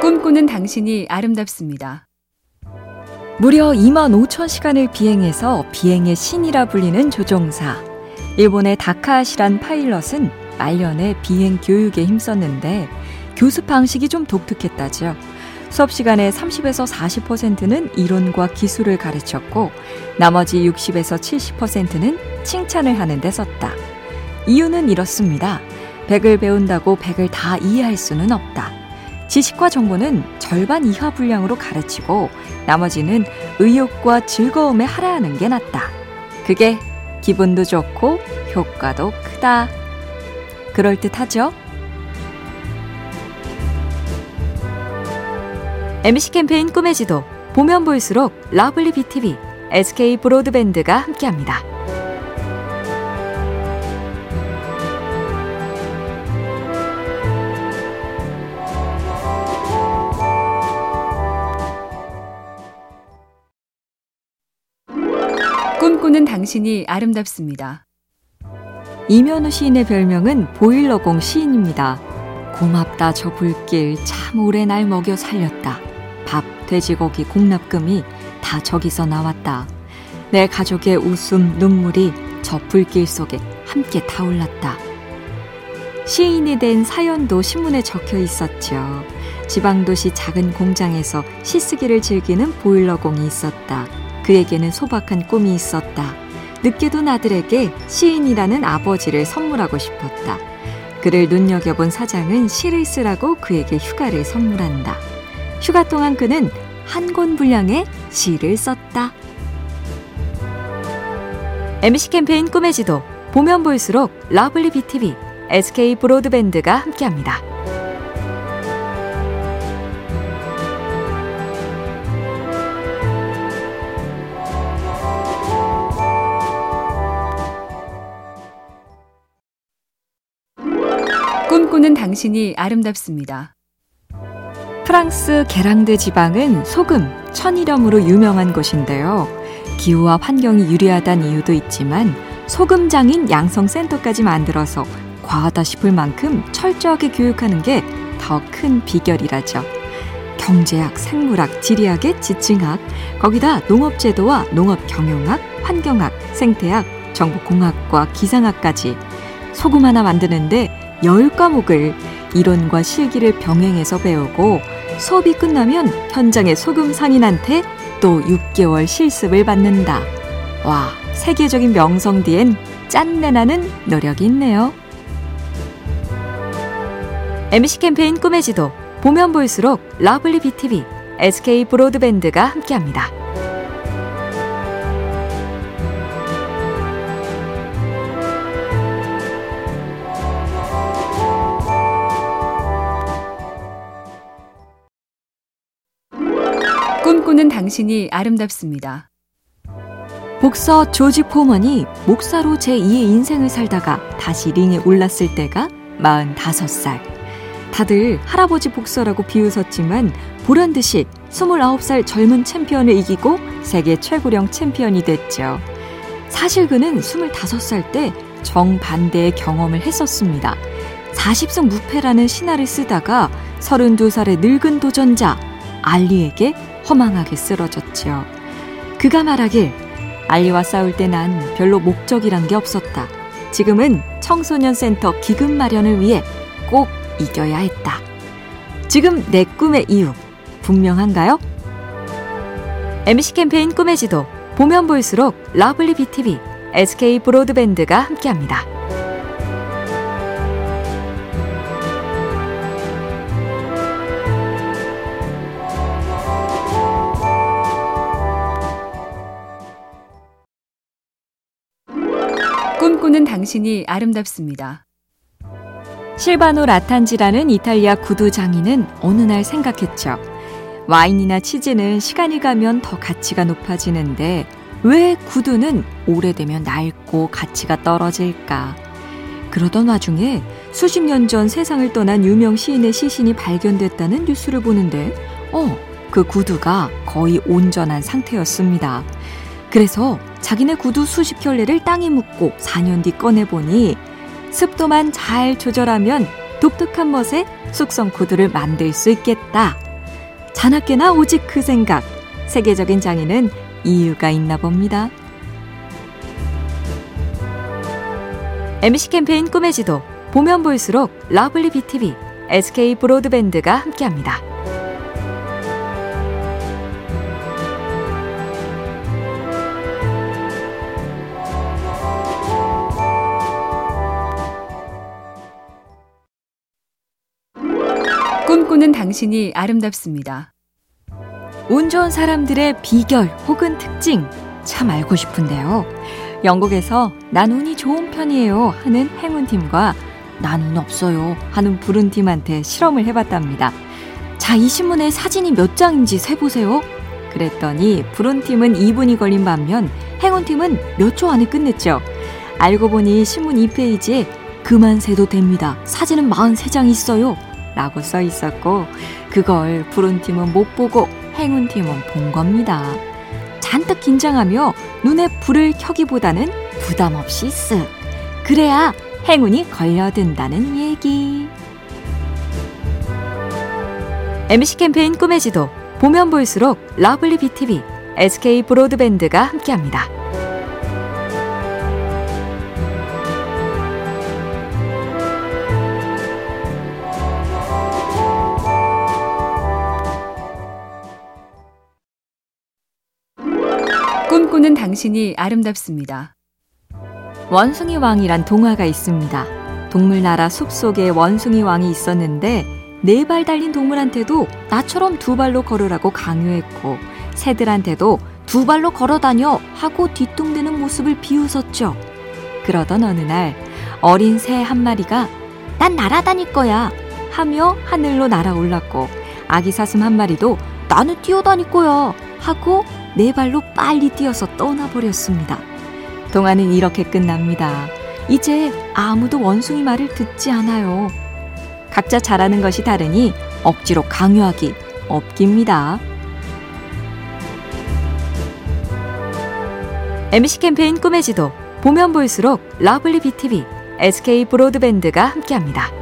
꿈꾸는 당신이 아름답습니다. 무려 2만 5천 시간을 비행해서 비행의 신이라 불리는 조종사. 일본의 다카시란 파일럿은 말년에 비행 교육에 힘썼는데 교습 방식이 좀 독특했다죠. 수업 시간의 30에서 40%는 이론과 기술을 가르쳤고 나머지 60에서 70%는 칭찬을 하는 데 썼다. 이유는 이렇습니다. 100을 배운다고 100을 다 이해할 수는 없다. 지식과 정보는 절반 이하 분량으로 가르치고 나머지는 의욕과 즐거움에 할애하는 게 낫다. 그게 기분도 좋고 효과도 크다. 그럴듯하죠? MC 캠페인 꿈의 지도 보면 볼수록 lovely BTV, SK 브로드밴드가 함께합니다. 당신이 아름답습니다. 이면우 시인의 별명은 보일러공 시인입니다. 고맙다 저 불길 참 오래 날 먹여 살렸다. 밥, 돼지고기, 공납금이 다 저기서 나왔다. 내 가족의 웃음, 눈물이 저 불길 속에 함께 타올랐다. 시인이 된 사연도 신문에 적혀 있었죠. 지방도시 작은 공장에서 시쓰기를 즐기는 보일러공이 있었다. 그에게는 소박한 꿈이 있었다. 늦게 둔 아들에게 시인이라는 아버지를 선물하고 싶었다. 그를 눈여겨본 사장은 시를 쓰라고 그에게 휴가를 선물한다. 휴가 동안 그는 한 권 분량의 시를 썼다. MC 캠페인 꿈의 지도 보면 볼수록 lovely BTV, SK 브로드밴드가 함께합니다. 꿈꾸는 당신이 아름답습니다. 프랑스 게랑드 지방은 소금, 천일염으로 유명한 곳인데요. 기후와 환경이 유리하다는 이유도 있지만 소금장인 양성센터까지 만들어서 과하다 싶을 만큼 철저하게 교육하는 게 더 큰 비결이라죠. 경제학, 생물학, 지리학의 지층학, 거기다 농업제도와 농업경영학, 환경학, 생태학, 정보공학과 기상학까지 소금 하나 만드는데 10과목을 이론과 실기를 병행해서 배우고 수업이 끝나면 현장의 소금 상인한테 또 6개월 실습을 받는다. 와, 세계적인 명성 뒤엔 짠내나는 노력이 있네요. MC 캠페인 꿈의 지도 보면 볼수록 lovely BTV, SK 브로드밴드가 함께합니다. 당신이 아름답습니다. 복서 조지 포먼이 목사로 제2의 인생을 살다가 다시 링에 올랐을 때가 45살. 다들 할아버지 복서라고 비웃었지만 보란 듯이 29살 젊은 챔피언을 이기고 세계 최고령 챔피언이 됐죠. 사실 그는 25살 때 정반대의 경험을 했었습니다. 40승 무패라는 신화를 쓰다가 32살의 늙은 도전자 알리에게 허망하게 쓰러졌지요. 그가 말하길 알리와 싸울 때 난 별로 목적이란 게 없었다. 지금은 청소년 센터 기금 마련을 위해 꼭 이겨야 했다. 지금 내 꿈의 이유 분명한가요? MC 캠페인 꿈의 지도 보면 볼수록 lovely BTV, SK 브로드밴드가 함께합니다. 꿈꾸는 당신이 아름답습니다. 실바노 라탄지라는 이탈리아 구두 장인은 어느 날 생각했죠. 와인이나 치즈는 시간이 가면 더 가치가 높아지는데 왜 구두는 오래되면 낡고 가치가 떨어질까? 그러던 와중에 수십 년 전 세상을 떠난 유명 시인의 시신이 발견됐다는 뉴스를 보는데, 어, 그 구두가 거의 온전한 상태였습니다. 그래서 자기네 구두 수십 켤레를 땅에 묻고 4년 뒤 꺼내보니 습도만 잘 조절하면 독특한 멋의 숙성 구두를 만들 수 있겠다 자나깨나 오직 그 생각. 세계적인 장인은 이유가 있나 봅니다. MC 캠페인 꿈의 지도 보면 볼수록 lovely BTV, SK 브로드밴드가 함께합니다. 꿈꾸는 당신이 아름답습니다. 운 좋은 사람들의 비결 혹은 특징 참 알고 싶은데요. 영국에서 난 운이 좋은 편이에요 하는 행운팀과 난 운 없어요 하는 부른 팀한테 실험을 해봤답니다. 자, 이 신문에 사진이 몇 장인지 세보세요. 그랬더니 부른 팀은 2분이 걸린 반면 행운팀은 몇 초 안에 끝냈죠. 알고 보니 신문 2페이지에 그만 세도 됩니다. 사진은 43장 있어요. 라고 써 있었고, 그걸 부른 팀은 못 보고 행운팀은 본 겁니다. 잔뜩 긴장하며 눈에 불을 켜기보다는 부담 없이 쓱. 그래야 행운이 걸려든다는 얘기. MC 캠페인 꿈의 지도. 보면 볼수록 lovely BTV, SK 브로드밴드가 함께합니다. 당신이 아름답습니다. 원숭이 왕이란 동화가 있습니다. 동물나라 숲속에 원숭이 왕이 있었는데 네 발 달린 동물한테도 나처럼 두 발로 걸으라고 강요했고 새들한테도 두 발로 걸어 다녀 하고 뒤뚱대는 모습을 비웃었죠. 그러던 어느 날 어린 새 한 마리가 난 날아다닐 거야 하며 하늘로 날아올랐고 아기 사슴 한 마리도 나는 뛰어다닐 거야 하고 네 발로 빨리 뛰어서 떠나버렸습니다. 동화는 이렇게 끝납니다. 이제 아무도 원숭이 말을 듣지 않아요. 각자 잘하는 것이 다르니 억지로 강요하기 없깁니다. MC 캠페인 꿈의 지도 보면 볼수록 lovely BTV, SK 브로드밴드가 함께합니다.